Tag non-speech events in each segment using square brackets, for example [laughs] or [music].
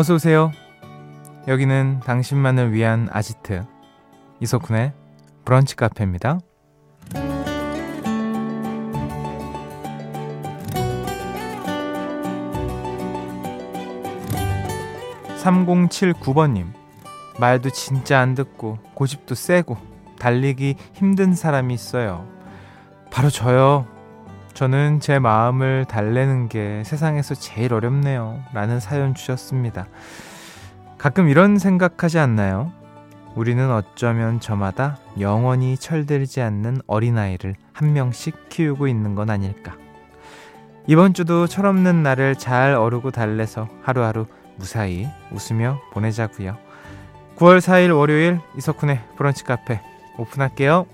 어서 오세요. 여기는 당신만을 위한 아지트 이석훈의 브런치 카페입니다. 3079번님, 말도 진짜 안 듣고, 고집도 세고, 달리기 힘든 사람이 있어요. 바로 저요. 저는 제 마음을 달래는 게 세상에서 제일 어렵네요. 라는 사연 주셨습니다. 가끔 이런 생각하지 않나요? 우리는 어쩌면 저마다 영원히 철들지 않는 어린아이를 한 명씩 키우고 있는 건 아닐까. 이번 주도 철없는 날을 잘 어르고 달래서 하루하루 무사히 웃으며 보내자고요. 9월 4일 월요일 이석훈의 브런치 카페 오픈할게요.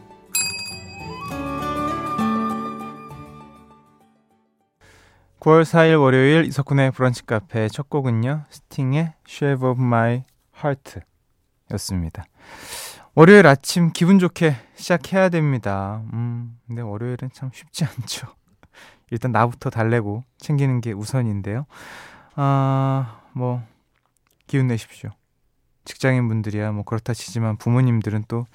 9월 4일 월요일 이석훈의 브런치 카페 첫 곡은요. 스팅의 Shape of My Heart 였습니다. 월요일 아침 기분 좋게 시작해야 됩니다. 음, 근데 월요일은 참 쉽지 않죠. [laughs] 일단 나부터 달래고 챙기는 게 우선인데요. 아, 뭐 기운 내십시오. 직장인 분들이야 뭐 그렇다 치지만 부모님들은 또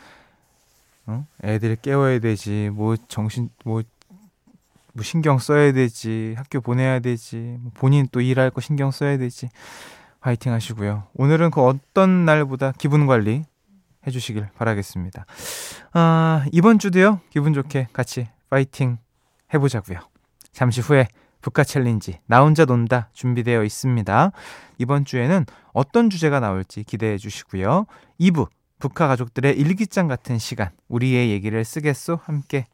어? 애들 깨워야 되지 뭐 정신 뭐, 뭐 신경 써야 되지 학교 보내야 되지 뭐 본인 또 일할 거 신경 써야 되지 화이팅 하시고요. 오늘은 그 어떤 날보다 기분 관리 해주시길 바라겠습니다. 아, 이번 주도요, 기분 좋게 같이 파이팅 해보자고요. 잠시 후에 북카 챌린지 나 혼자 논다 준비되어 있습니다. 이번 주에는 어떤 주제가 나올지 기대해 주시고요. 2부 북카 가족들의 일기장 같은 시간 우리의 얘기를 쓰겠소 함께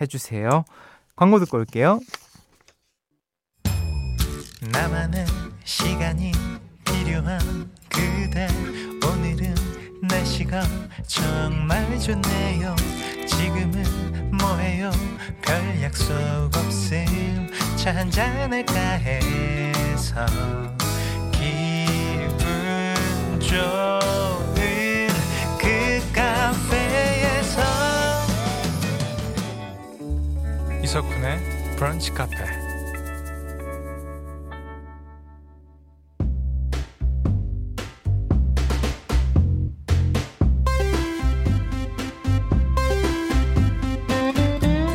해주세요. 광고 듣고 올게요. 나만의 시간이 필요한 그대 오늘은 날씨가 정말 좋네요. 지금은 뭐해요? 별 약속 없음 차 한잔 할까 해서 브런치 카페.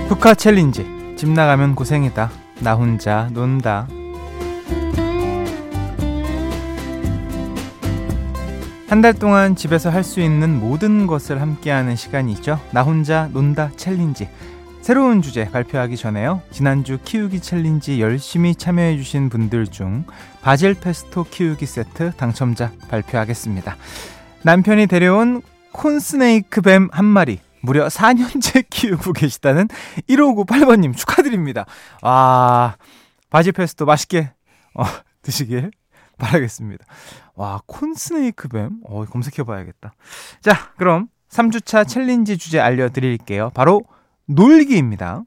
북카 챌린지. 집 나가면 고생이다. 나 혼자 논다. 한 달 동안 집에서 할 수 있는 모든 것을 함께하는 시간이죠. 나 혼자 논다 챌린지 새로운 주제 발표하기 전에요 지난주 키우기 챌린지 열심히 참여해주신 분들 중 바질 페스토 키우기 세트 당첨자 발표하겠습니다 남편이 데려온 corn snake 뱀 한 마리 무려 4년째 [laughs] 키우고 계시다는 1598번님 축하드립니다. 와, 바질 페스토 맛있게 어, 드시길 바라겠습니다. 와, corn snake 뱀? 어, 검색해 봐야겠다. 자, 그럼 3주차 챌린지 주제 알려드릴게요. 바로 놀기입니다.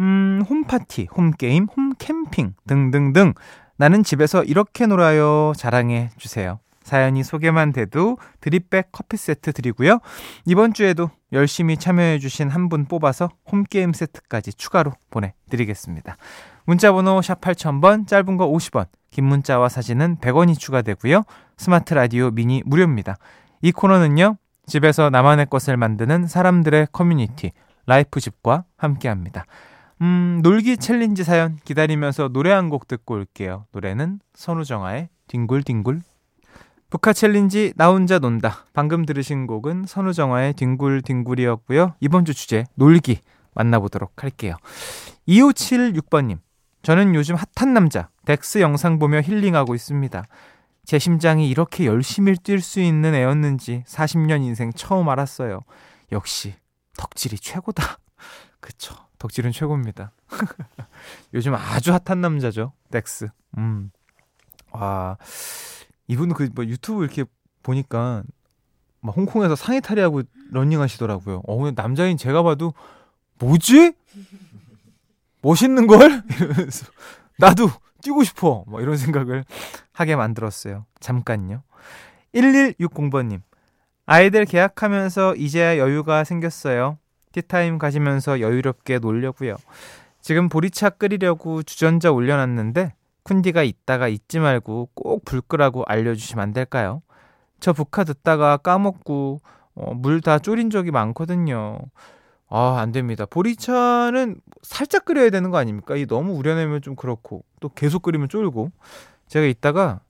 음, 홈파티, 홈게임, 홈캠핑 등등등. 나는 집에서 이렇게 놀아요. 자랑해 주세요. 사연이 소개만 돼도 드립백 커피 세트 드리고요. 이번 주에도 열심히 참여해 주신 한 분 뽑아서 홈게임 세트까지 추가로 보내드리겠습니다. 문자번호 샵 8000번, 짧은 거 50원, 긴 문자와 사진은 100원이 추가되고요. 스마트 라디오 미니 무료입니다. 이 코너는요, 집에서 나만의 것을 만드는 사람들의 커뮤니티, 라이프집과 함께 합니다. 음, 놀기 챌린지 사연 기다리면서 노래 한 곡 듣고 올게요. 노래는 선우정아의 뒹굴뒹굴 북카 챌린지 나 혼자 논다. 방금 들으신 곡은 선우정아의 뒹굴뒹굴이었고요. 이번 주 주제 놀기 만나보도록 할게요. 2576번님. 저는 요즘 핫한 남자 덱스 영상 보며 힐링하고 있습니다. 제 심장이 이렇게 열심히 뛸 수 있는 애였는지 40년 인생 처음 알았어요. 역시 덕질이 최고다. [laughs] 그쵸. 덕질은 최고입니다. [laughs] 요즘 아주 핫한 남자죠. 덱스. 음. 와. 이분은 그뭐 유튜브 이렇게 보니까 막 홍콩에서 상의 탈의하고 러닝 하시더라고요. 어, 남자인 제가 봐도 뭐지? 멋있는 걸? [laughs] 이러면서 나도 뛰고 싶어. 뭐 이런 생각을 하게 만들었어요. 잠깐요. 1160번님. 아이들 계약하면서 이제야 여유가 생겼어요. 티타임 가지면서 여유롭게 놀려고요. 지금 보리차 끓이려고 주전자 올려놨는데 쿤디가 있다가 잊지 말고 꼭 불 끄라고 알려주시면 안 될까요? 저 북카 듣다가 까먹고 어, 물 다 졸인 적이 많거든요. 아, 안 됩니다. 보리차는 살짝 끓여야 되는 거 아닙니까? 이 너무 우려내면 좀 그렇고 또 계속 끓이면 쫄고 제가 이따가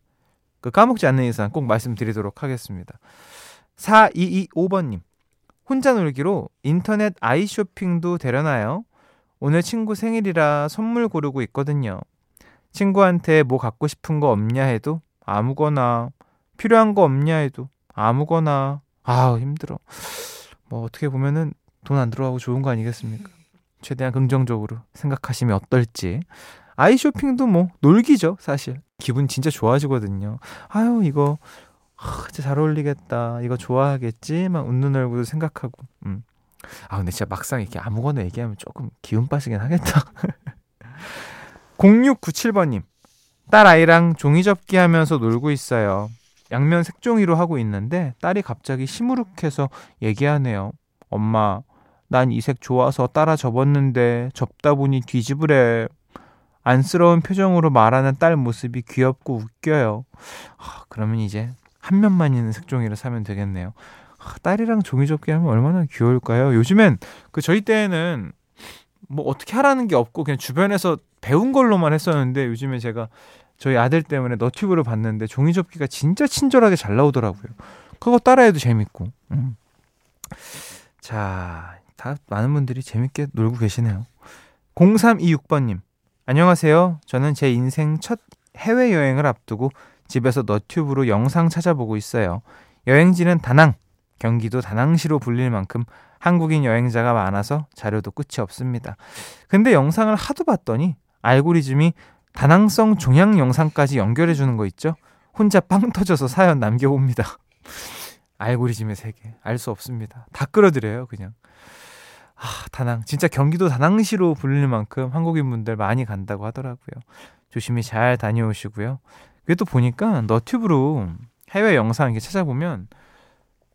그 까먹지 않는 이상 꼭 말씀드리도록 하겠습니다. 4225번님 혼자 놀기로 인터넷 아이쇼핑도 되려나요? 오늘 친구 생일이라 선물 고르고 있거든요. 친구한테 뭐 갖고 싶은 거 없냐 해도 아무거나 필요한 거 없냐 해도 아무거나 아 힘들어. 뭐 어떻게 보면은 돈 안 들어가고 좋은 거 아니겠습니까? 최대한 긍정적으로 생각하시면 어떨지. 아이 쇼핑도 뭐 놀기죠, 사실. 기분 진짜 좋아지거든요. 아유, 이거 아, 진짜 잘 어울리겠다. 이거 좋아하겠지? 막 웃는 얼굴도 생각하고. 음. 아, 근데 진짜 막상 이렇게 아무거나 얘기하면 조금 기운 빠지긴 하겠다. 0697번님. 딸 아이랑 종이 접기 하면서 놀고 있어요. 양면 색종이로 하고 있는데 딸이 갑자기 시무룩해서 얘기하네요. 엄마, 난 이 색 좋아서 따라 접었는데 접다 보니 뒤집으래. 안쓰러운 표정으로 말하는 딸 모습이 귀엽고 웃겨요. 아, 그러면 이제 한 면만 있는 색종이를 사면 되겠네요. 아, 딸이랑 종이 접기 하면 얼마나 귀여울까요? 요즘엔 그 저희 때에는 뭐 어떻게 하라는 게 없고 그냥 주변에서 배운 걸로만 했었는데 요즘에 제가 저희 아들 때문에 너튜브를 봤는데 종이 접기가 진짜 친절하게 잘 나오더라고요. 그거 따라해도 재밌고. 음. 자, 다 많은 분들이 재밌게 놀고 계시네요. 0326번님, 안녕하세요. 저는 제 인생 첫 해외여행을 앞두고 집에서 너튜브로 영상 찾아보고 있어요. 여행지는 다낭, 경기도 다낭시로 불릴 만큼 한국인 여행자가 많아서 자료도 끝이 없습니다. 근데 영상을 하도 봤더니 알고리즘이 다낭성 종양 영상까지 연결해 주는 거 있죠? 혼자 빵 터져서 사연 남겨봅니다. [laughs] 알고리즘의 세계 알 수 없습니다. 다 끌어들여요 그냥. 아 다낭 진짜 경기도 다낭시로 불릴 만큼 한국인 분들 많이 간다고 하더라고요. 조심히 잘 다녀오시고요. 그래도 보니까 너튜브로 해외 영상 이렇게 찾아보면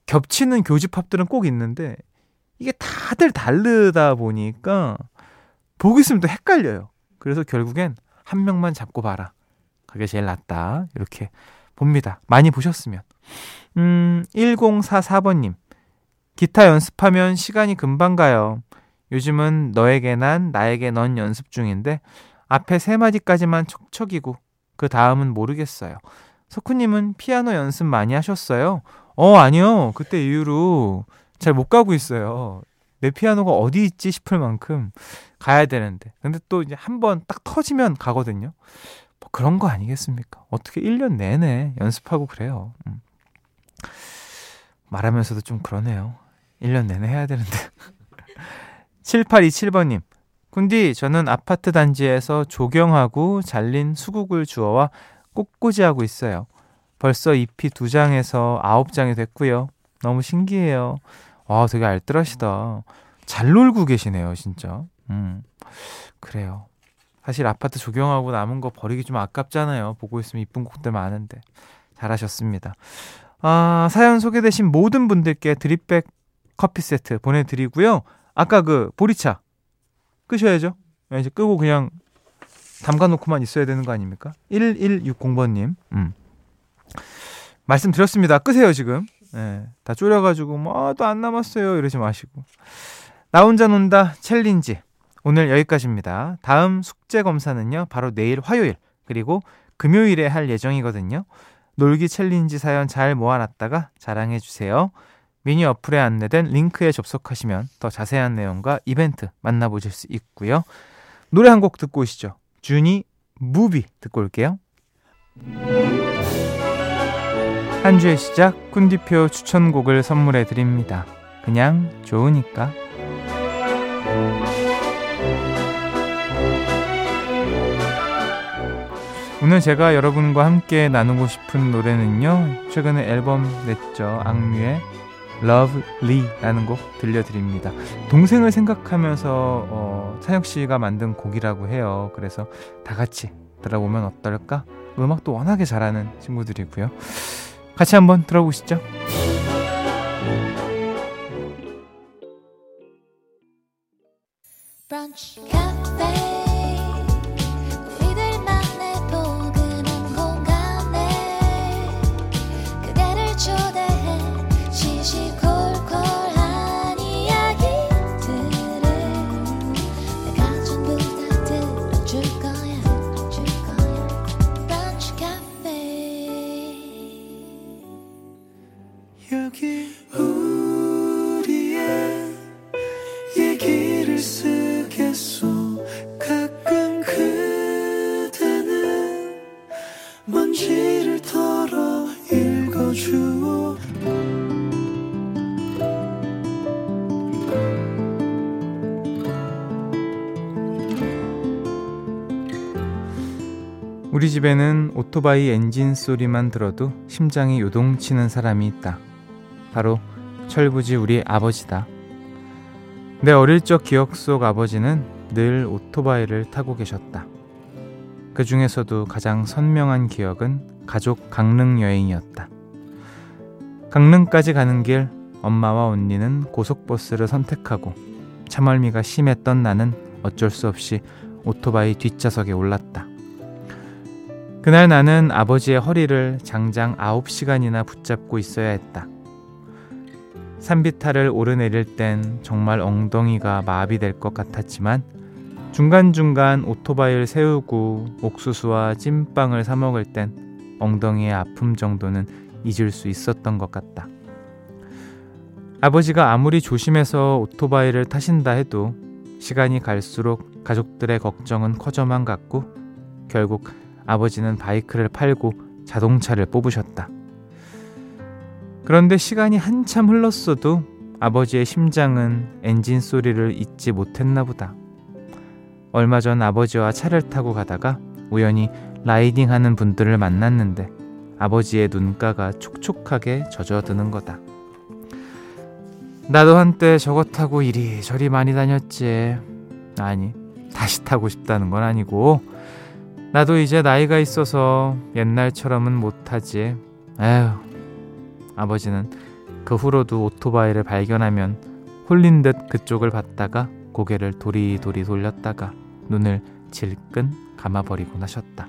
겹치는 교집합들은 꼭 있는데 이게 다들 다르다 보니까 보고 있으면 또 헷갈려요. 그래서 결국엔 한 명만 잡고 봐라. 그게 제일 낫다. 이렇게 봅니다. 많이 보셨으면. 음, 1044번님. 기타 연습하면 시간이 금방 가요. 요즘은 너에게 난, 나에게 넌 연습 중인데, 앞에 세 마디까지만 척척이고, 그 다음은 모르겠어요. 석훈님은 피아노 연습 많이 하셨어요? 어, 아니요. 그때 이후로 잘 못 가고 있어요. 내 피아노가 어디 있지 싶을 만큼 가야 되는데. 근데 또 이제 한 번 딱 터지면 가거든요. 뭐 그런 거 아니겠습니까? 어떻게 1년 내내 연습하고 그래요. 음. 말하면서도 좀 그러네요. 1년 내내 해야 되는데. [laughs] 7827번님. 군디, 저는 아파트 단지에서 조경하고 잘린 수국을 주워와 꽃꽂이하고 있어요. 벌써 잎이 두 장에서 아홉 장이 됐고요. 너무 신기해요. 와, 되게 알뜰하시다. 잘 놀고 계시네요, 진짜. 음, 그래요. 사실 아파트 조경하고 남은 거 버리기 좀 아깝잖아요. 보고 있으면 이쁜 곡들 많은데. 잘하셨습니다. 아, 사연 소개되신 모든 분들께 드립백 커피 세트 보내드리고요. 아까 그 보리차 끄셔야죠. 네, 이제 끄고 그냥 담가 놓고만 있어야 되는 거 아닙니까? 1160번님. 음. 말씀드렸습니다. 끄세요, 지금. 네, 다 졸여가지고, 뭐, 아, 또안 남았어요. 이러지 마시고. 나 혼자 논다 챌린지. 오늘 여기까지입니다. 다음 숙제 검사는요, 바로 내일 화요일, 그리고 금요일에 할 예정이거든요. 놀기 챌린지 사연 잘 모아놨다가 자랑해주세요. 미니 어플에 안내된 링크에 접속하시면 더 자세한 내용과 이벤트 만나보실 수 있고요. 노래 한 곡 듣고 오시죠. 주니 MOVIE 듣고 올게요. 한 주의 시작 쿤디표 추천곡을 선물해 드립니다. 그냥 좋으니까. 오늘 제가 여러분과 함께 나누고 싶은 노래는요. 최근에 앨범 냈죠. 악뮤의 Lovely라는 곡 들려드립니다. 동생을 생각하면서 어, 찬혁 씨가 만든 곡이라고 해요. 그래서 다 같이 들어보면 어떨까? 음악도 워낙에 잘하는 친구들이고요. 같이 한번 들어보시죠. 브런치, 우리 집에는 오토바이 엔진 소리만 들어도 심장이 요동치는 사람이 있다. 바로 철부지 우리 아버지다. 내 어릴 적 기억 속 아버지는 늘 오토바이를 타고 계셨다. 그 중에서도 가장 선명한 기억은 가족 강릉 여행이었다. 강릉까지 가는 길 엄마와 언니는 고속버스를 선택하고 차멀미가 심했던 나는 어쩔 수 없이 오토바이 뒷좌석에 올랐다. 그날 나는 아버지의 허리를 장장 9시간이나 붙잡고 있어야 했다. 산비탈을 오르내릴 땐 정말 엉덩이가 마비될 것 같았지만 중간중간 오토바이를 세우고 옥수수와 찐빵을 사 먹을 땐 엉덩이의 아픔 정도는 잊을 수 있었던 것 같다. 아버지가 아무리 조심해서 오토바이를 타신다 해도 시간이 갈수록 가족들의 걱정은 커져만 갔고 결국 아버지는 바이크를 팔고 자동차를 뽑으셨다. 그런데 시간이 한참 흘렀어도 아버지의 심장은 엔진 소리를 잊지 못했나 보다. 얼마 전 아버지와 차를 타고 가다가 우연히 라이딩하는 분들을 만났는데 아버지의 눈가가 촉촉하게 젖어드는 거다. 나도 한때 저것 타고 이리저리 많이 다녔지. 아니, 다시 타고 싶다는 건 아니고, 나도 이제 나이가 있어서 옛날처럼은 못하지. 에휴, 아버지는 그 후로도 오토바이를 발견하면 홀린 듯 그쪽을 봤다가 고개를 도리도리 돌렸다가 눈을 질끈 감아버리고 나셨다.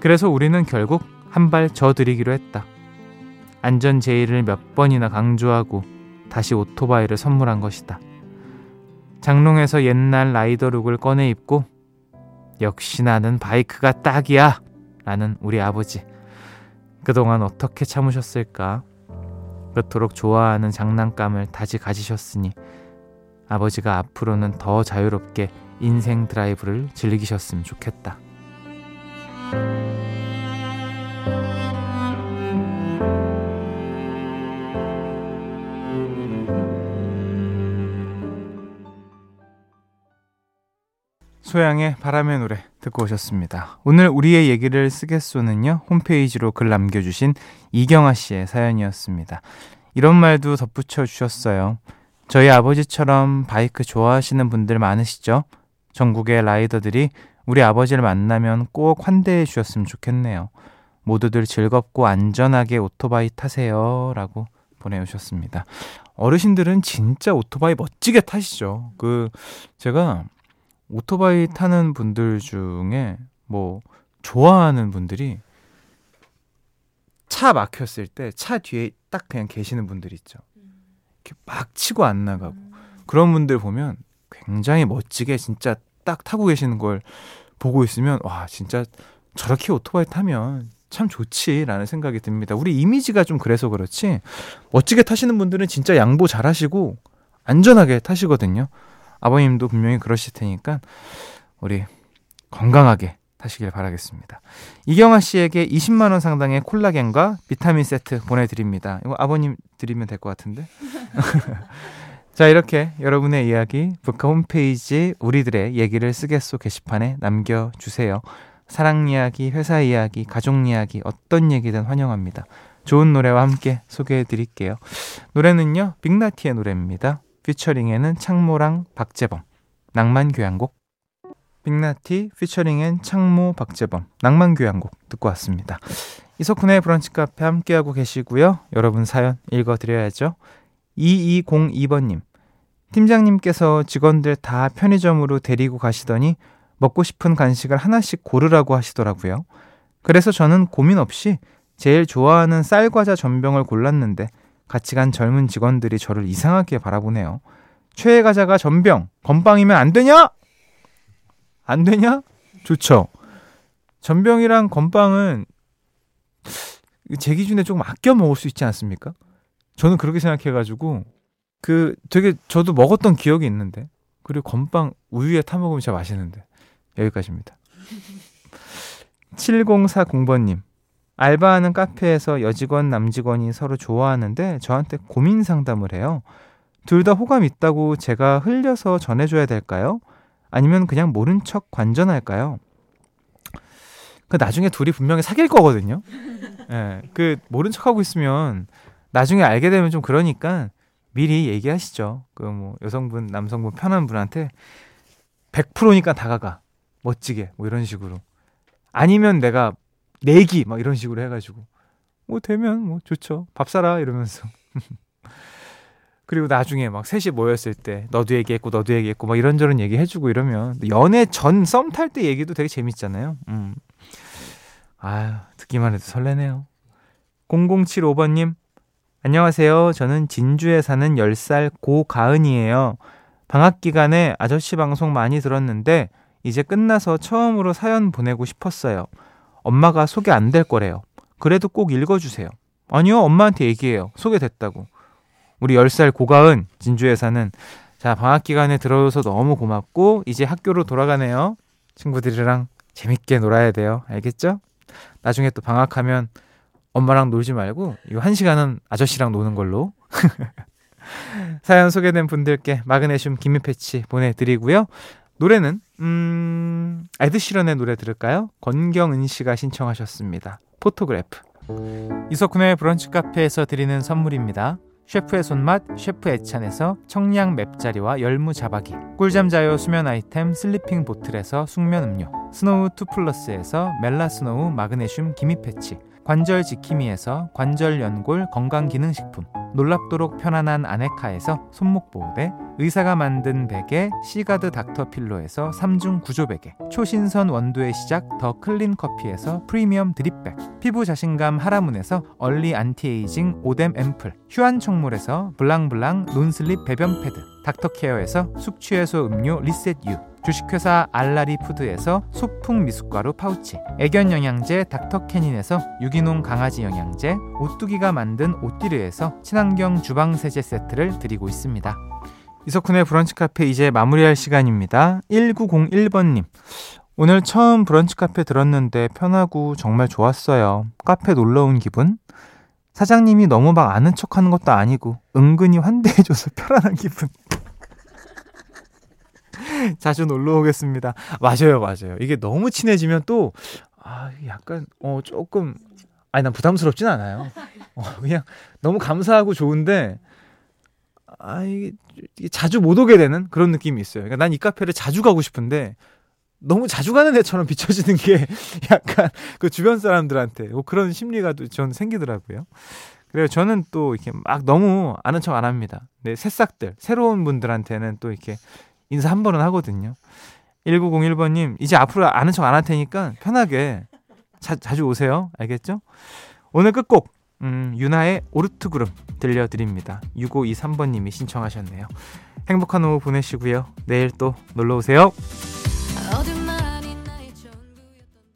그래서 우리는 결국 한발 저드리기로 했다. 안전 제의를 몇 번이나 강조하고 다시 오토바이를 선물한 것이다. 장롱에서 옛날 라이더룩을 꺼내 입고 역시 나는 바이크가 딱이야 라는 우리 아버지. 그동안 어떻게 참으셨을까? 그토록 좋아하는 장난감을 다시 가지셨으니 아버지가 앞으로는 더 자유롭게 인생 드라이브를 즐기셨으면 좋겠다. 소양의 바람의 노래 듣고 오셨습니다. 오늘 우리의 얘기를 쓰겠소는요, 홈페이지로 글 남겨주신 이경아 씨의 사연이었습니다. 이런 말도 덧붙여 주셨어요. 저희 아버지처럼 바이크 좋아하시는 분들 많으시죠? 전국의 라이더들이 우리 아버지를 만나면 꼭 환대해 주셨으면 좋겠네요. 모두들 즐겁고 안전하게 오토바이 타세요. 라고 보내주셨습니다. 어르신들은 진짜 오토바이 멋지게 타시죠. 그, 제가 오토바이 타는 분들 중에 뭐 좋아하는 분들이 차 막혔을 때 차 뒤에 딱 그냥 계시는 분들 있죠. 이렇게 막 치고 안 나가고 그런 분들 보면 굉장히 멋지게 진짜 딱 타고 계시는 걸 보고 있으면 와 진짜 저렇게 오토바이 타면 참 좋지라는 생각이 듭니다. 우리 이미지가 좀 그래서 그렇지 멋지게 타시는 분들은 진짜 양보 잘하시고 안전하게 타시거든요. 아버님도 분명히 그러실 테니까 우리 건강하게 타시길 바라겠습니다. 이경아 씨에게 20만 원 상당의 콜라겐과 비타민 세트 보내드립니다. 이거 아버님 드리면 될 것 같은데. [laughs] 자 이렇게 여러분의 이야기 북카 홈페이지 우리들의 얘기를 쓰겠소 게시판에 남겨주세요. 사랑 이야기, 회사 이야기, 가족 이야기 어떤 얘기든 환영합니다. 좋은 노래와 함께 소개해 드릴게요. 노래는요 빅나티의 노래입니다. 피처링에는 창모랑 박재범, 낭만 교향곡. 빅나티 피처링엔 창모 박재범, 낭만 교향곡 듣고 왔습니다. 이석훈의 브런치 카페 함께하고 계시고요. 여러분 사연 읽어드려야죠. 2202번님. 팀장님께서 직원들 다 편의점으로 데리고 가시더니 먹고 싶은 간식을 하나씩 고르라고 하시더라고요. 그래서 저는 고민 없이 제일 좋아하는 쌀과자 전병을 골랐는데 같이 간 젊은 직원들이 저를 이상하게 바라보네요. 최애 과자가 전병, 건빵이면 안 되냐? 안 되냐? 좋죠. 전병이랑 건빵은 제 기준에 조금 아껴 먹을 수 있지 않습니까? 저는 그렇게 생각해가지고 그 되게 저도 먹었던 기억이 있는데 그리고 건빵 우유에 타 먹으면 진짜 맛있는데 여기까지입니다. [laughs] 7040번님 알바하는 카페에서 여직원, 남직원이 서로 좋아하는데 저한테 고민 상담을 해요. 둘 다 호감 있다고 제가 흘려서 전해줘야 될까요? 아니면 그냥 모른 척 관전할까요? 그 나중에 둘이 분명히 사귈 거거든요. [laughs] 예, 그 모른 척하고 있으면 나중에 알게 되면 좀 그러니까 미리 얘기하시죠. 그 뭐 여성분, 남성분 편한 분한테 100%니까 다가가. 멋지게. 뭐 이런 식으로. 아니면 내가 내기 막 이런 식으로 해가지고 뭐 되면 뭐 좋죠. 밥 사라 이러면서. [laughs] 그리고 나중에 막 셋이 모였을 때 너도 얘기했고 너도 얘기했고 막 이런저런 얘기 해주고 이러면 연애 전 썸 탈 때 얘기도 되게 재밌잖아요. 음. 아유 듣기만 해도 설레네요. 0075번님 안녕하세요. 저는 진주에 사는 10살 고가은이에요. 방학 기간에 아저씨 방송 많이 들었는데 이제 끝나서 처음으로 사연 보내고 싶었어요. 엄마가 소개 안 될 거래요. 그래도 꼭 읽어주세요. 아니요, 엄마한테 얘기해요. 소개됐다고. 우리 10살 고가은 진주에 사는 자 방학 기간에 들어줘서 너무 고맙고 이제 학교로 돌아가네요. 친구들이랑 재밌게 놀아야 돼요. 알겠죠? 나중에 또 방학하면 엄마랑 놀지 말고 이거 한 시간은 아저씨랑 노는 걸로. [laughs] 사연 소개된 분들께 마그네슘 기미 패치 보내드리고요. 노래는 음 에드시런의 노래 들을까요? 권경은 씨가 신청하셨습니다. Photograph. 이석훈의 브런치 카페에서 드리는 선물입니다. 셰프의 손맛 셰프 애찬에서 청량 맵자리와 열무 자박이 꿀잠 자요 수면 아이템 슬리핑 보틀에서 숙면 음료 스노우 투플러스에서 멜라스노우 마그네슘 기미 패치 관절 지킴이에서 관절 연골 건강기능식품 놀랍도록 편안한 아네카에서 손목 보호대 의사가 만든 베개 시가드 닥터필로에서 3중 구조 베개 초신선 원두의 시작 더 클린 커피에서 프리미엄 drip bag 피부 자신감 하라문에서 early anti-aging 오뎀 앰플 휴안 청물에서 블랑블랑 non-slip 배변 패드 닥터케어에서 숙취해소 음료 리셋 유 주식회사 알라리 푸드에서 소풍 미숫가루 파우치 애견 영양제 닥터캐닌에서 유기농 강아지 영양제 오뚜기가 만든 오띠르에서 친환경 주방 세제 세트를 드리고 있습니다. 이석훈의 브런치 카페 이제 마무리할 시간입니다. 1901번님. 오늘 처음 브런치 카페 들었는데 편하고 정말 좋았어요. 카페 놀러 온 기분? 사장님이 너무 막 아는 척 하는 것도 아니고 은근히 환대해줘서 [laughs] 편안한 기분. 자주 놀러 오겠습니다. 맞아요, 맞아요. 이게 너무 친해지면 또, 아, 약간, 어, 조금, 아니, 난 부담스럽진 않아요. 어, 그냥 너무 감사하고 좋은데, 아, 이게, 이게 자주 못 오게 되는 그런 느낌이 있어요. 그러니까 난 이 카페를 자주 가고 싶은데, 너무 자주 가는 애처럼 비춰지는 게 [laughs] 약간 그 주변 사람들한테 뭐 그런 심리가 전 생기더라고요. 그래요. 저는 또 이렇게 막 너무 아는 척 안 합니다. 네, 새싹들, 새로운 분들한테는 또 이렇게 인사 한 번은 하거든요. 1901번님, 이제 앞으로 아는 척 안 할 테니까 편하게 자, 자주 오세요. 알겠죠? 오늘 끝곡, 음, 유나의 오르트그룹 들려드립니다. 6523번님이 신청하셨네요. 행복한 오후 보내시고요. 내일 또 놀러 오세요.